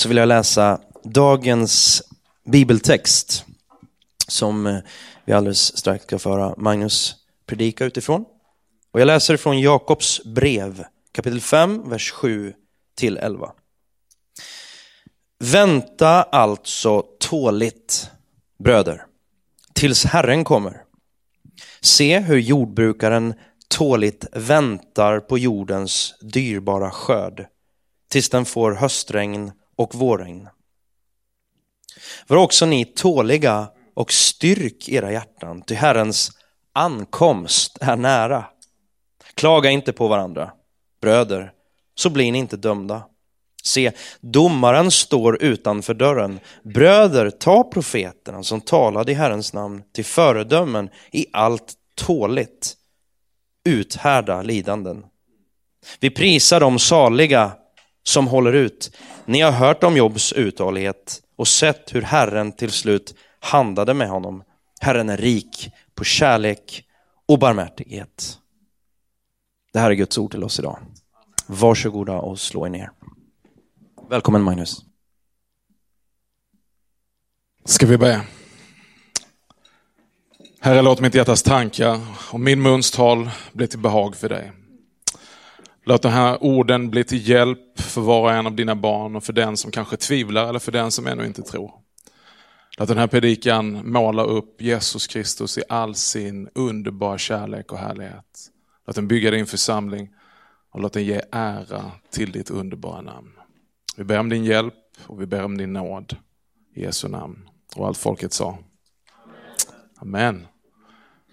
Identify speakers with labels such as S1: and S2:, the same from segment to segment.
S1: så vill jag läsa dagens bibeltext som eh, vi alldeles strax ska föra Magnus predika utifrån. Och jag läser från Jakobs brev kapitel 5, vers 7 till 11. Vänta alltså tåligt, bröder, tills Herren kommer. Se hur jordbrukaren tåligt väntar på jordens dyrbara skörd, tills den får höstregn och vårregn. Var också ni tåliga och styrk era hjärtan, ty Herrens ankomst är nära. Klaga inte på varandra, bröder, så blir ni inte dömda. Se, domaren står utanför dörren. Bröder, ta profeterna som talade i Herrens namn till föredömen i allt tåligt. Uthärda lidanden. Vi prisar de saliga som håller ut. Ni har hört om Jobs uthållighet och sett hur Herren till slut handlade med honom. Herren är rik på kärlek och barmhärtighet. Det här är Guds ord till oss idag. Varsågoda och slå er ner. Välkommen Magnus.
S2: Ska vi be? Herre, låt mitt hjärtas tankar och min muns tal bli till behag för dig. Låt de här orden bli till hjälp för var och en av dina barn och för den som kanske tvivlar eller för den som ännu inte tror. Låt den här predikan måla upp Jesus Kristus i all sin underbara kärlek och härlighet. Låt den bygga din församling och låt den ge ära till ditt underbara namn. Vi ber om din hjälp och vi ber om din nåd. I Jesu namn. Och allt folket sa. Amen.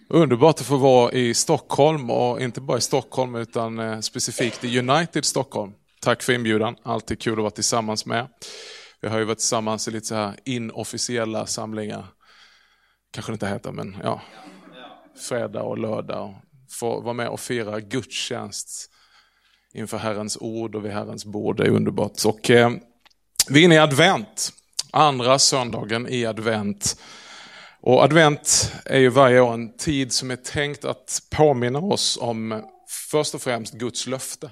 S2: Underbart att få vara i Stockholm och inte bara i Stockholm utan eh, specifikt i United Stockholm. Tack för inbjudan, alltid kul att vara tillsammans med. Vi har ju varit tillsammans i lite så här inofficiella samlingar. Kanske det inte heter men ja. Fredag och lördag. Och få vara med och fira gudstjänst inför Herrens ord och vid Herrens bord. Det är underbart. Och, eh, vi är inne i advent, andra söndagen i advent. Och advent är ju varje år en tid som är tänkt att påminna oss om först och främst Guds löfte.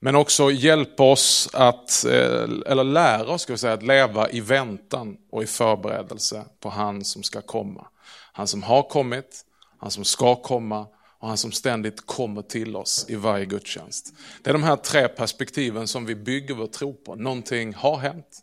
S2: Men också hjälpa oss att, eh, eller lära oss ska vi säga, att leva i väntan och i förberedelse på han som ska komma. Han som har kommit, han som ska komma och han som ständigt kommer till oss i varje gudstjänst. Det är de här tre perspektiven som vi bygger vår tro på. Någonting har hänt,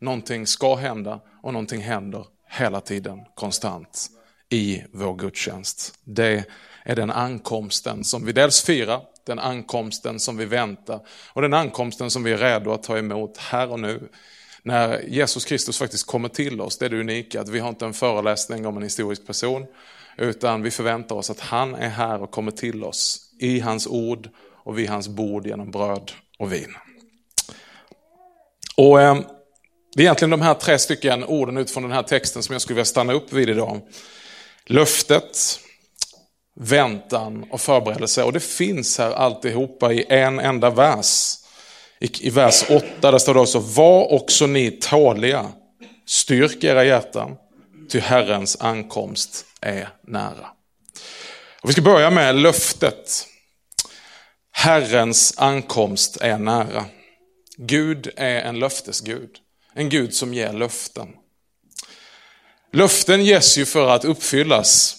S2: någonting ska hända och någonting händer hela tiden, konstant i vår gudstjänst. Det är den ankomsten som vi dels firar, den ankomsten som vi väntar och den ankomsten som vi är redo att ta emot här och nu. När Jesus Kristus faktiskt kommer till oss, det är det unika, att vi har inte en föreläsning om en historisk person, utan vi förväntar oss att han är här och kommer till oss i hans ord och vid hans bord genom bröd och vin. Och eh, det är egentligen de här tre stycken orden utifrån den här texten som jag skulle vilja stanna upp vid idag. Löftet, väntan och förberedelse. Och det finns här alltihopa i en enda vers. I, i vers 8 där står det också, var också ni tåliga, styrk era hjärtan, ty Herrens ankomst är nära. Och vi ska börja med löftet. Herrens ankomst är nära. Gud är en löftesgud, en Gud som ger löften. Löften ges ju för att uppfyllas.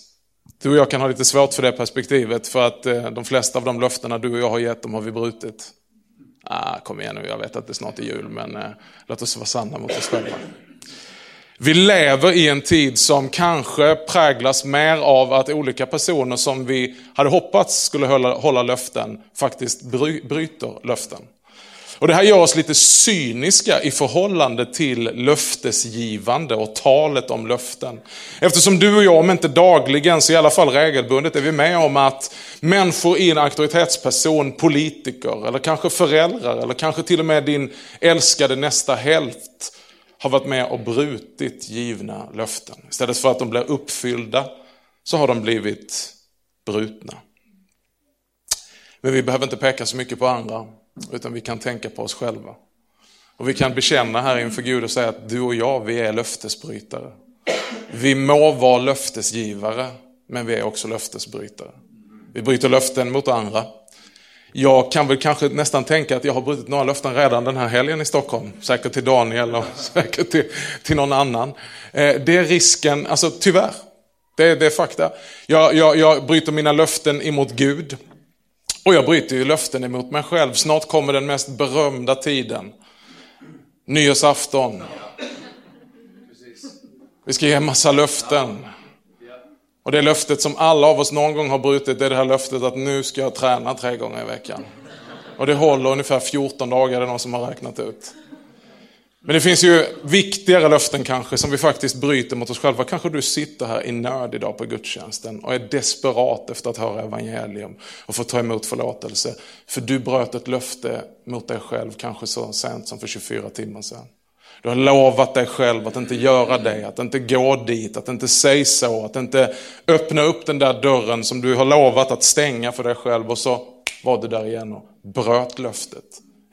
S2: Du och jag kan ha lite svårt för det perspektivet för att eh, de flesta av de löftena du och jag har gett de har vi brutit. Ah, kom igen nu, jag vet att det snart är jul men eh, låt oss vara sanna mot oss själva. Vi lever i en tid som kanske präglas mer av att olika personer som vi hade hoppats skulle hålla, hålla löften faktiskt bry, bryter löften. Och Det här gör oss lite cyniska i förhållande till löftesgivande och talet om löften. Eftersom du och jag, om inte dagligen så i alla fall regelbundet, är vi med om att människor i en auktoritetsperson, politiker eller kanske föräldrar eller kanske till och med din älskade nästa hälft har varit med och brutit givna löften. Istället för att de blir uppfyllda så har de blivit brutna. Men vi behöver inte peka så mycket på andra, utan vi kan tänka på oss själva. Och vi kan bekänna här inför Gud och säga att du och jag, vi är löftesbrytare. Vi må vara löftesgivare, men vi är också löftesbrytare. Vi bryter löften mot andra. Jag kan väl kanske nästan tänka att jag har brutit några löften redan den här helgen i Stockholm. Säkert till Daniel och säkert till, till någon annan. Eh, det är risken, alltså tyvärr. Det, det är fakta. Jag, jag, jag bryter mina löften emot Gud. Och jag bryter ju löften emot mig själv. Snart kommer den mest berömda tiden. Nyårsafton. Vi ska ge en massa löften. Och det löftet som alla av oss någon gång har brutit, det är det här löftet att nu ska jag träna tre gånger i veckan. Och det håller ungefär 14 dagar, det är någon som har räknat ut. Men det finns ju viktigare löften kanske som vi faktiskt bryter mot oss själva. Kanske du sitter här i nöd idag på gudstjänsten och är desperat efter att höra evangelium och få ta emot förlåtelse. För du bröt ett löfte mot dig själv kanske så sent som för 24 timmar sedan. Du har lovat dig själv att inte göra det, att inte gå dit, att inte säga så, att inte öppna upp den där dörren som du har lovat att stänga för dig själv och så var du där igen och bröt löftet.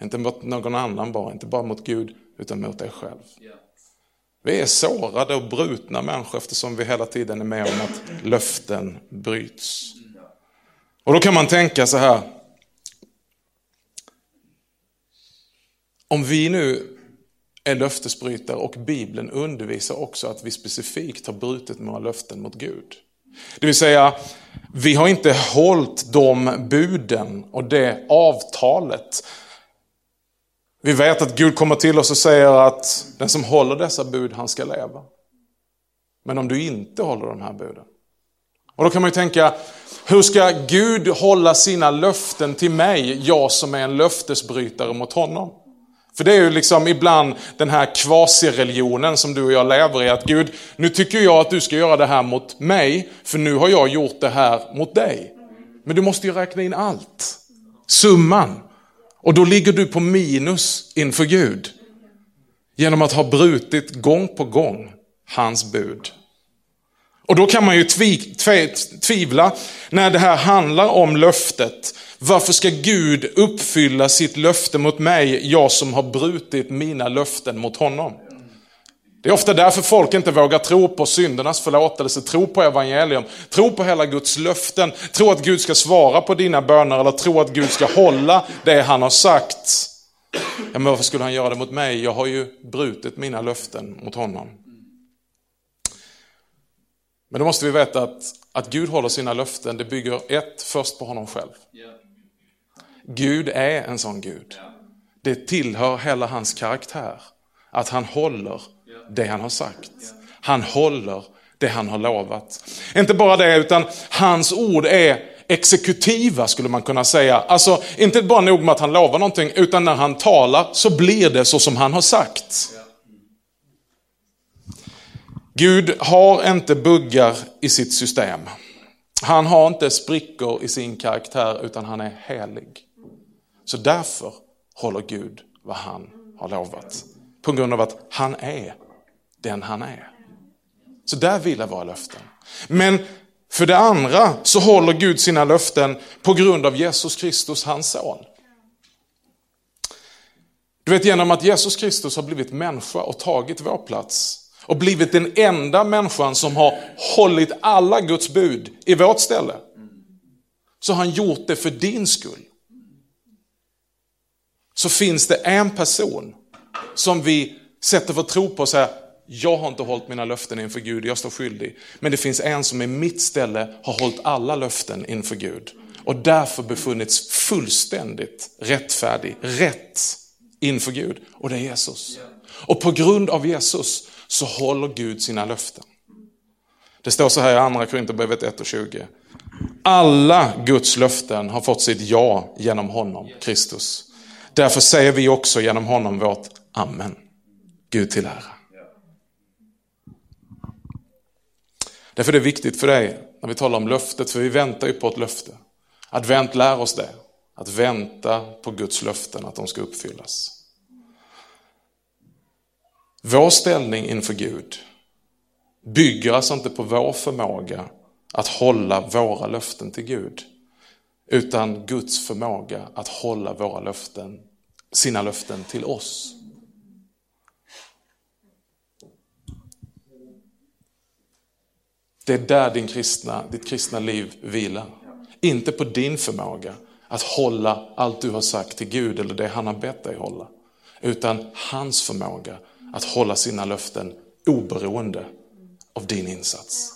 S2: Inte mot någon annan bara, inte bara mot Gud, utan mot dig själv. Vi är sårade och brutna människor eftersom vi hela tiden är med om att löften bryts. Och då kan man tänka så här. Om vi nu är löftesbrytare och Bibeln undervisar också att vi specifikt har brutit några löften mot Gud. Det vill säga, vi har inte hållit de buden och det avtalet. Vi vet att Gud kommer till oss och säger att den som håller dessa bud, han ska leva. Men om du inte håller de här buden. Och då kan man ju tänka, hur ska Gud hålla sina löften till mig, jag som är en löftesbrytare mot honom? För det är ju liksom ibland den här kvasireligionen som du och jag lever i. Att Gud, nu tycker jag att du ska göra det här mot mig, för nu har jag gjort det här mot dig. Men du måste ju räkna in allt. Summan. Och då ligger du på minus inför Gud. Genom att ha brutit gång på gång hans bud. Och då kan man ju tvivla när det här handlar om löftet varför ska Gud uppfylla sitt löfte mot mig, jag som har brutit mina löften mot honom? Det är ofta därför folk inte vågar tro på syndernas förlåtelse, tro på evangelium, tro på hela Guds löften, tro att Gud ska svara på dina böner eller tro att Gud ska hålla det han har sagt. Ja, men varför skulle han göra det mot mig? Jag har ju brutit mina löften mot honom. Men då måste vi veta att, att Gud håller sina löften, det bygger ett, först på honom själv. Gud är en sån Gud. Det tillhör hela hans karaktär. Att han håller det han har sagt. Han håller det han har lovat. Inte bara det, utan hans ord är exekutiva skulle man kunna säga. Alltså inte bara nog med att han lovar någonting, utan när han talar så blir det så som han har sagt. Gud har inte buggar i sitt system. Han har inte sprickor i sin karaktär, utan han är helig. Så därför håller Gud vad han har lovat. På grund av att han är den han är. Så där vilar våra löften. Men för det andra så håller Gud sina löften på grund av Jesus Kristus, hans son. Du vet genom att Jesus Kristus har blivit människa och tagit vår plats och blivit den enda människan som har hållit alla Guds bud i vårt ställe. Så har han gjort det för din skull så finns det en person som vi sätter vår tro på och säger, jag har inte hållit mina löften inför Gud, jag står skyldig. Men det finns en som i mitt ställe har hållit alla löften inför Gud. Och därför befunnits fullständigt rättfärdig, rätt inför Gud. Och det är Jesus. Och på grund av Jesus så håller Gud sina löften. Det står så här i andra Korinthierbrevet 1 och 20. Alla Guds löften har fått sitt ja genom honom, Kristus. Därför säger vi också genom honom vårt Amen. Gud till ära. Därför är det viktigt för dig när vi talar om löftet, för vi väntar ju på ett löfte. Advent lär oss det. Att vänta på Guds löften, att de ska uppfyllas. Vår ställning inför Gud bygger alltså inte på vår förmåga att hålla våra löften till Gud utan Guds förmåga att hålla våra löften, sina löften till oss. Det är där din kristna, ditt kristna liv vilar. Inte på din förmåga att hålla allt du har sagt till Gud eller det han har bett dig hålla. Utan hans förmåga att hålla sina löften oberoende av din insats.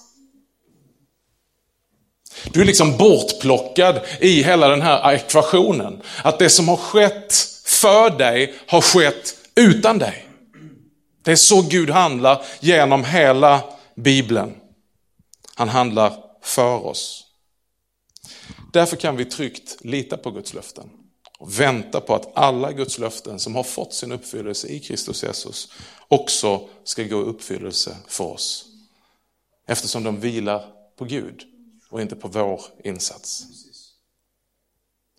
S2: Du är liksom bortplockad i hela den här ekvationen. Att det som har skett för dig har skett utan dig. Det är så Gud handlar genom hela Bibeln. Han handlar för oss. Därför kan vi tryggt lita på Guds löften och vänta på att alla Guds löften som har fått sin uppfyllelse i Kristus Jesus också ska gå i uppfyllelse för oss. Eftersom de vilar på Gud och inte på vår insats.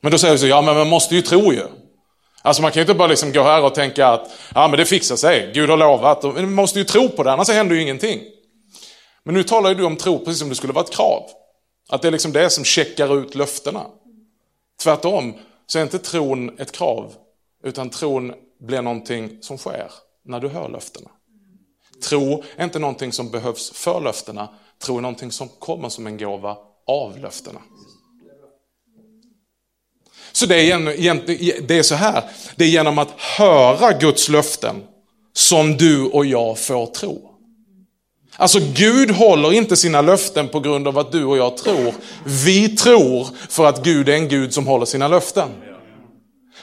S2: Men då säger vi så, ja men man måste ju tro ju. Alltså man kan ju inte bara liksom gå här och tänka att ja, men det fixar sig, Gud har lovat. Man måste ju tro på det, annars händer ju ingenting. Men nu talar ju du om tro precis som det skulle vara ett krav. Att det är liksom det som checkar ut löftena. Tvärtom så är inte tron ett krav, utan tron blir någonting som sker när du hör löftena. Tro är inte någonting som behövs för löftena, tro är någonting som kommer som en gåva av löftena. Så det är, det är så här, det är genom att höra Guds löften som du och jag får tro. Alltså Gud håller inte sina löften på grund av att du och jag tror. Vi tror för att Gud är en Gud som håller sina löften.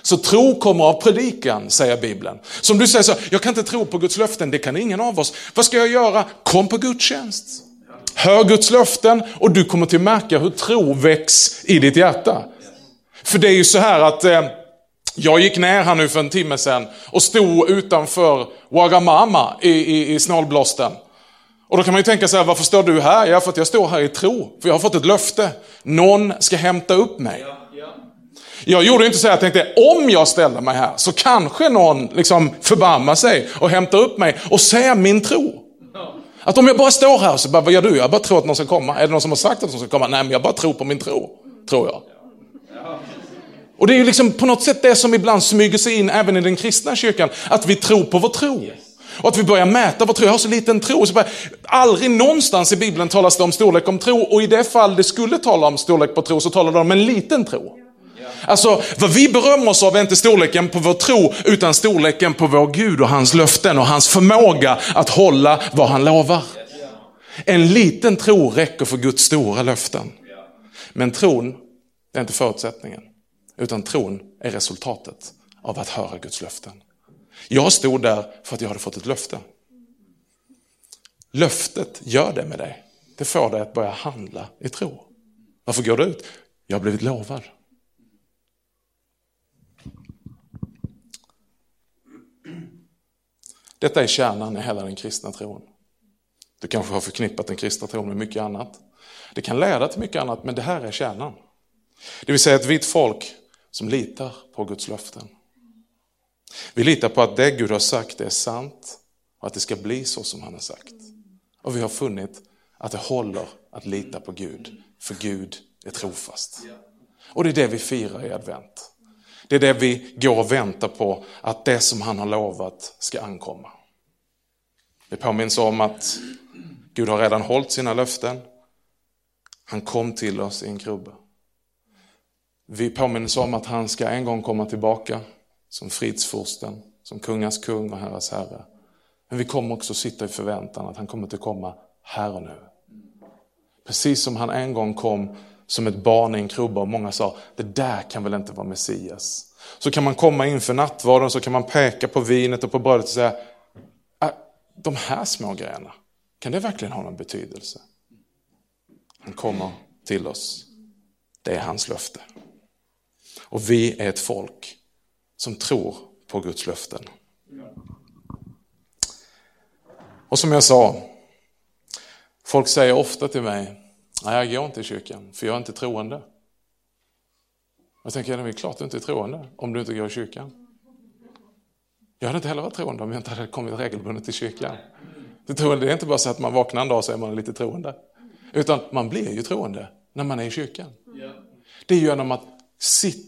S2: Så tro kommer av predikan, säger Bibeln. Som du säger så, jag kan inte tro på Guds löften, det kan ingen av oss. Vad ska jag göra? Kom på gudstjänst. Hör Guds löften och du kommer till märka hur tro väcks i ditt hjärta. För det är ju så här att eh, jag gick ner här nu för en timme sedan och stod utanför Wagamama i, i, i snålblåsten. Och då kan man ju tänka så här, varför står du här? Ja, för att jag står här i tro. För jag har fått ett löfte. Någon ska hämta upp mig. Jag gjorde inte så här, jag tänkte om jag ställer mig här så kanske någon liksom förbarmar sig och hämtar upp mig och ser min tro. Att om jag bara står här så bara, vad gör du? Jag bara tror att någon ska komma. Är det någon som har sagt att någon ska komma? Nej, men jag bara tror på min tro, tror jag. Och det är ju liksom på något sätt det som ibland smyger sig in även i den kristna kyrkan, att vi tror på vår tro. Och att vi börjar mäta vår tro. Jag har så liten tro. Så bara, aldrig någonstans i Bibeln talas det om storlek om tro. Och i det fall det skulle tala om storlek på tro så talar det om en liten tro. Alltså vad vi berömmer oss av är inte storleken på vår tro utan storleken på vår Gud och hans löften och hans förmåga att hålla vad han lovar. En liten tro räcker för Guds stora löften. Men tron är inte förutsättningen. Utan tron är resultatet av att höra Guds löften. Jag stod där för att jag hade fått ett löfte. Löftet gör det med dig. Det får dig att börja handla i tro. Varför går du ut? Jag har blivit lovad. Detta är kärnan i hela den kristna tron. Du kanske har förknippat den kristna tron med mycket annat. Det kan leda till mycket annat, men det här är kärnan. Det vill säga ett vitt folk som litar på Guds löften. Vi litar på att det Gud har sagt är sant och att det ska bli så som han har sagt. Och vi har funnit att det håller att lita på Gud, för Gud är trofast. Och det är det vi firar i advent. Det är det vi går och väntar på, att det som han har lovat ska ankomma. Vi påminns om att Gud har redan hållit sina löften. Han kom till oss i en krubba. Vi påminns om att han ska en gång komma tillbaka som fridsfursten, som kungars kung och herras herre. Men vi kommer också sitta i förväntan att han kommer att komma här och nu. Precis som han en gång kom som ett barn i en krubba och många sa, det där kan väl inte vara Messias. Så kan man komma inför nattvarden så kan man peka på vinet och på brödet och säga, äh, de här små grejerna, kan det verkligen ha någon betydelse? Han kommer till oss. Det är hans löfte. Och vi är ett folk som tror på Guds löften. Och som jag sa, folk säger ofta till mig, nej jag går inte i kyrkan för jag är inte troende. Jag tänker, det är klart du inte är troende om du inte går i kyrkan. Jag hade inte heller varit troende om jag inte hade kommit regelbundet till kyrkan. Det, troende, är inte bara så att man vaknar en dag och så är man lite troende. Utan man blir ju troende när man är i kyrkan. Det är genom att sitta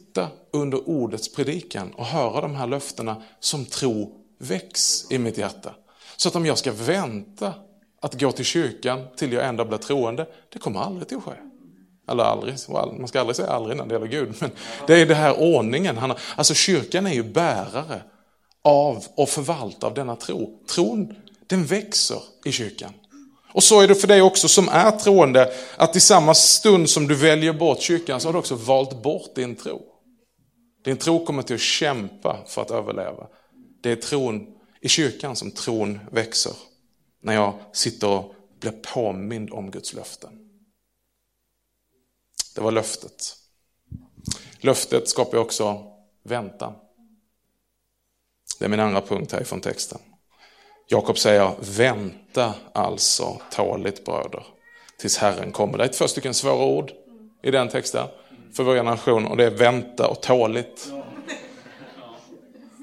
S2: under ordets predikan och höra de här löftena som tro väcks i mitt hjärta. Så att om jag ska vänta att gå till kyrkan till jag ändå blir troende, det kommer aldrig till att ske. Eller aldrig, man ska aldrig säga aldrig när det gäller Gud. Men det är den här ordningen. Han, alltså kyrkan är ju bärare av och förvaltare av denna tro. Tron, den växer i kyrkan. Och så är det för dig också som är troende, att i samma stund som du väljer bort kyrkan så har du också valt bort din tro. Din tro kommer till att kämpa för att överleva. Det är tron i kyrkan som tron växer. När jag sitter och blir påmind om Guds löften. Det var löftet. Löftet skapar också väntan. Det är min andra punkt här ifrån texten. Jakob säger, vänta alltså tåligt bröder, tills Herren kommer. Det är två stycken svåra ord i den texten för vår generation och det är vänta och tåligt.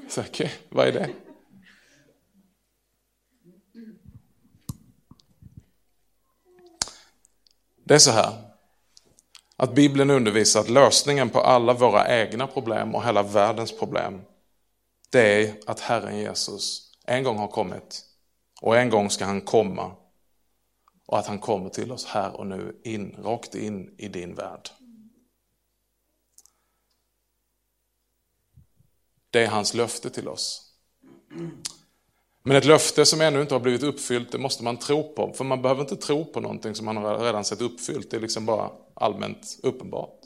S2: Så, okay, vad är det? Det är så här, att Bibeln undervisar att lösningen på alla våra egna problem och hela världens problem, det är att Herren Jesus en gång har kommit och en gång ska han komma och att han kommer till oss här och nu, in, rakt in i din värld. Det är hans löfte till oss. Men ett löfte som ännu inte har blivit uppfyllt, det måste man tro på. För man behöver inte tro på någonting som man har redan sett uppfyllt, det är liksom bara allmänt uppenbart.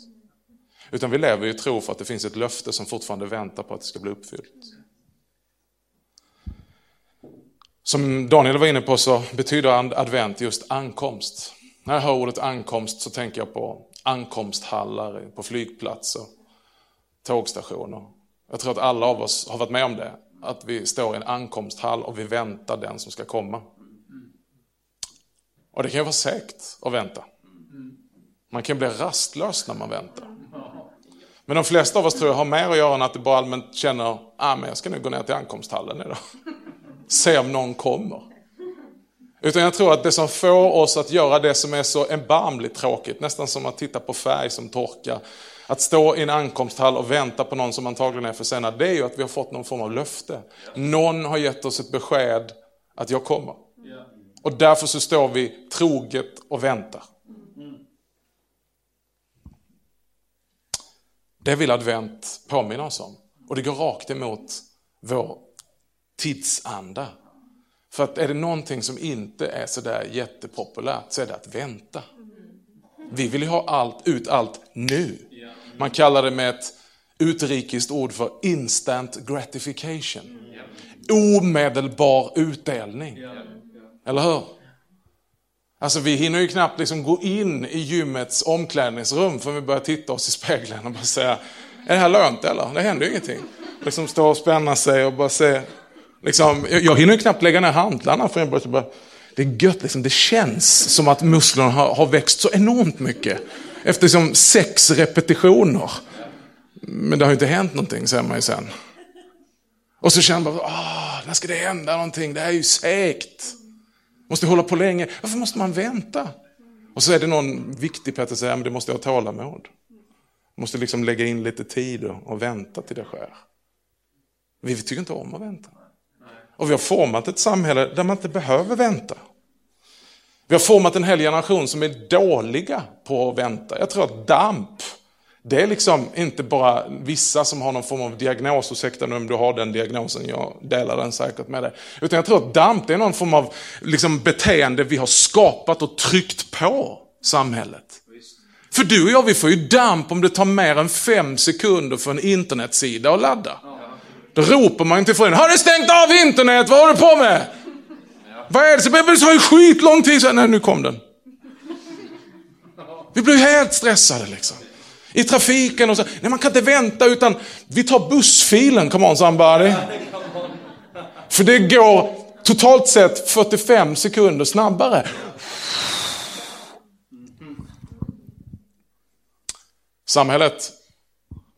S2: Utan vi lever i tro för att det finns ett löfte som fortfarande väntar på att det ska bli uppfyllt. Som Daniel var inne på så betyder advent just ankomst. När jag hör ordet ankomst så tänker jag på ankomsthallar på flygplatser, tågstationer. Jag tror att alla av oss har varit med om det. Att vi står i en ankomsthall och vi väntar den som ska komma. Och det kan ju vara segt att vänta. Man kan bli rastlös när man väntar. Men de flesta av oss tror jag har mer att göra än att du bara allmänt känner, ah, men jag ska nu gå ner till ankomsthallen idag se om någon kommer. Utan jag tror att det som får oss att göra det som är så erbarmligt tråkigt, nästan som att titta på färg som torkar, att stå i en ankomsthall och vänta på någon som antagligen är försenad, det är ju att vi har fått någon form av löfte. Någon har gett oss ett besked att jag kommer. Och därför så står vi troget och väntar. Det vill advent påminna oss om. Och det går rakt emot vår tidsanda. För att är det någonting som inte är sådär jättepopulärt så är det att vänta. Vi vill ju ha allt, ut allt nu. Man kallar det med ett utrikiskt ord för instant gratification. Omedelbar utdelning. Eller hur? Alltså vi hinner ju knappt liksom gå in i gymmets omklädningsrum för vi börjar titta oss i spegeln och bara säga, är det här lönt eller? Det händer ju ingenting. Liksom stå och spänna sig och bara se Liksom, jag hinner ju knappt lägga ner hantlarna för jag bara, det är gött, liksom, det känns som att musklerna har, har växt så enormt mycket. Efter liksom sex repetitioner. Men det har ju inte hänt någonting, säger man ju sen. Och så känner man, åh, när ska det hända någonting? Det här är ju segt. Måste hålla på länge. Varför måste man vänta? Och så är det någon viktig Petter säger, men det måste jag ha tålamod. Måste liksom lägga in lite tid och vänta till det sker. Vi tycker inte om att vänta. Och vi har format ett samhälle där man inte behöver vänta. Vi har format en hel generation som är dåliga på att vänta. Jag tror att DAMP, det är liksom inte bara vissa som har någon form av diagnos, ursäkta nu om du har den diagnosen, jag delar den säkert med dig. Utan jag tror att DAMP det är någon form av liksom beteende vi har skapat och tryckt på samhället. För du och jag, vi får ju damp om det tar mer än fem sekunder för en internetsida att ladda. Då ropar man till frun, har du stängt av internet? Vad håller du på med? Vad är det? Så det tar ju skitlång tid. Nej, nu kom den. Vi blir helt stressade liksom. I trafiken och så. Nej, man kan inte vänta utan vi tar bussfilen. Come on somebody. För det går totalt sett 45 sekunder snabbare. Samhället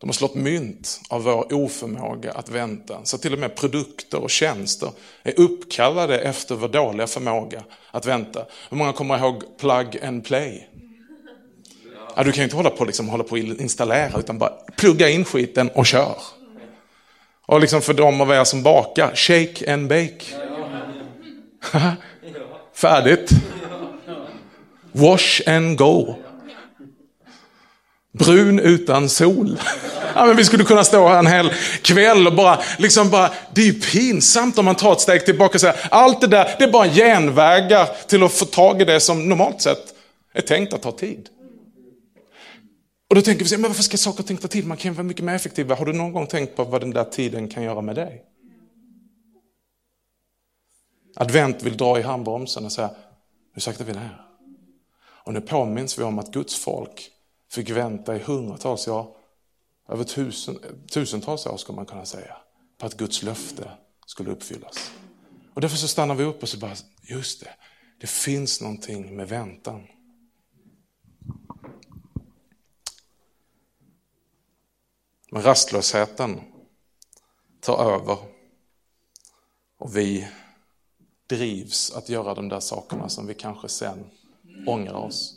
S2: de har slått mynt av vår oförmåga att vänta. Så till och med produkter och tjänster är uppkallade efter vår dåliga förmåga att vänta. Hur många kommer ihåg plug and play? Ja, du kan ju inte hålla på, liksom, hålla på installera utan bara plugga in skiten och kör. Och liksom för de av er som bakar, shake and bake. Färdigt. Wash and go. Brun utan sol. Ja, men vi skulle kunna stå här en hel kväll och bara, liksom bara, det är ju pinsamt om man tar ett steg tillbaka och säger, allt det där, det är bara genvägar till att få tag i det som normalt sett är tänkt att ta tid. Och då tänker vi, men varför ska saker och ting ta tid? Man kan ju vara mycket mer effektiv. Har du någon gång tänkt på vad den där tiden kan göra med dig? Advent vill dra i handbromsen och säga, nu saktar vi ner. Och nu påminns vi om att Guds folk fick vänta i hundratals, ja, över tusen, tusentals år skulle man kunna säga, på att Guds löfte skulle uppfyllas. Och därför så stannar vi upp och så bara, just det, det finns någonting med väntan. Men rastlösheten tar över och vi drivs att göra de där sakerna som vi kanske sen ångrar oss.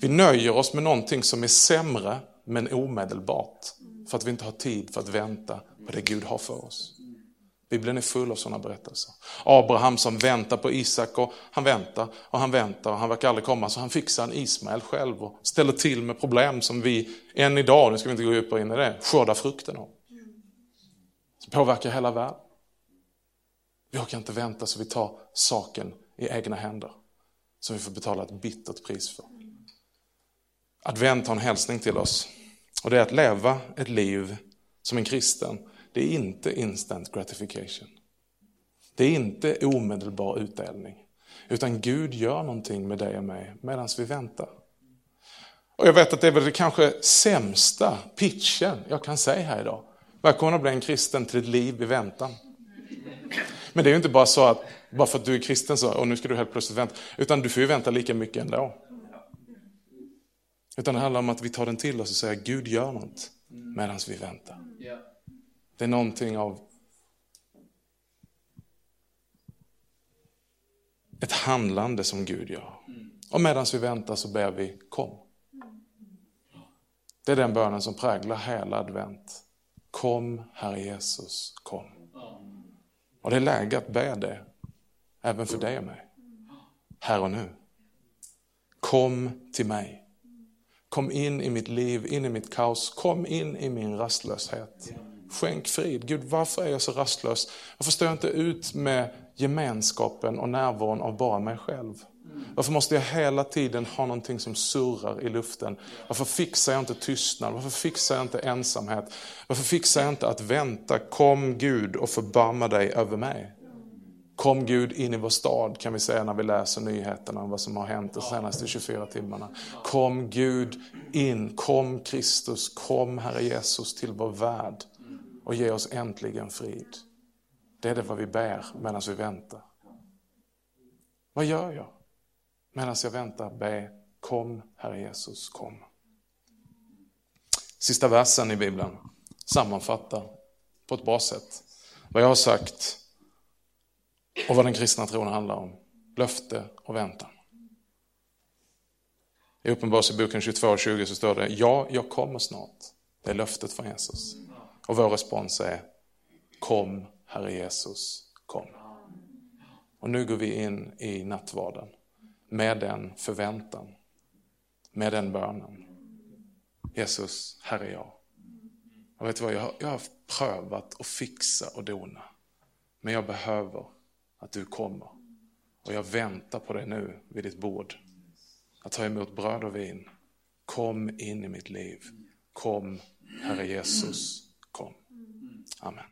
S2: Vi nöjer oss med någonting som är sämre men omedelbart för att vi inte har tid för att vänta på det Gud har för oss. Bibeln är full av sådana berättelser. Abraham som väntar på Isak och han väntar och han väntar och han verkar aldrig komma så han fixar en Ismael själv och ställer till med problem som vi än idag, nu ska vi inte gå djupare in i det, skördar frukten av. Som påverkar hela världen. Vi orkar inte vänta så vi tar saken i egna händer som vi får betala ett bittert pris för. Advent har en hälsning till oss och det är att leva ett liv som en kristen det är inte instant gratification. Det är inte omedelbar utdelning. Utan Gud gör någonting med dig och mig medan vi väntar. Och jag vet att det är väl det kanske sämsta pitchen jag kan säga här idag. Välkommen att bli en kristen till ett liv i väntan. Men det är ju inte bara så att bara för att du är kristen så, och nu ska du helt plötsligt vänta. Utan du får ju vänta lika mycket ändå. Utan det handlar om att vi tar den till oss och säger Gud gör något medan vi väntar. Det är någonting av ett handlande som Gud gör. Och medan vi väntar så ber vi kom. Det är den bönen som präglar hela advent. Kom Herre Jesus, kom. Och det är läge att be det, även för dig och mig. Här och nu. Kom till mig. Kom in i mitt liv, in i mitt kaos, kom in i min rastlöshet. Skänk frid. Gud, varför är jag så rastlös? Varför står jag inte ut med gemenskapen och närvaron av bara mig själv? Varför måste jag hela tiden ha någonting som surrar i luften? Varför fixar jag inte tystnad? Varför fixar jag inte ensamhet? Varför fixar jag inte att vänta? Kom Gud och förbarma dig över mig. Kom Gud in i vår stad kan vi säga när vi läser nyheterna om vad som har hänt de senaste 24 timmarna. Kom Gud in, kom Kristus, kom Herre Jesus till vår värld och ge oss äntligen frid. Det är det vad vi ber medan vi väntar. Vad gör jag? Medan jag väntar, be, kom Herre Jesus, kom. Sista versen i Bibeln sammanfattar på ett bra sätt vad jag har sagt och vad den kristna tron handlar om. Löfte och väntan. I Uppenbarelseboken 22.20 så står det, ja, jag kommer snart. Det är löftet från Jesus. Och vår respons är, kom Herre Jesus, kom. Och nu går vi in i nattvarden med den förväntan, med den bönen. Jesus, här är jag. Och vet du vad, jag har, jag har prövat att fixa och dona. Men jag behöver att du kommer. Och jag väntar på dig nu vid ditt bord. Att ta emot bröd och vin. Kom in i mitt liv. Kom, Herre Jesus. Kom. Amen.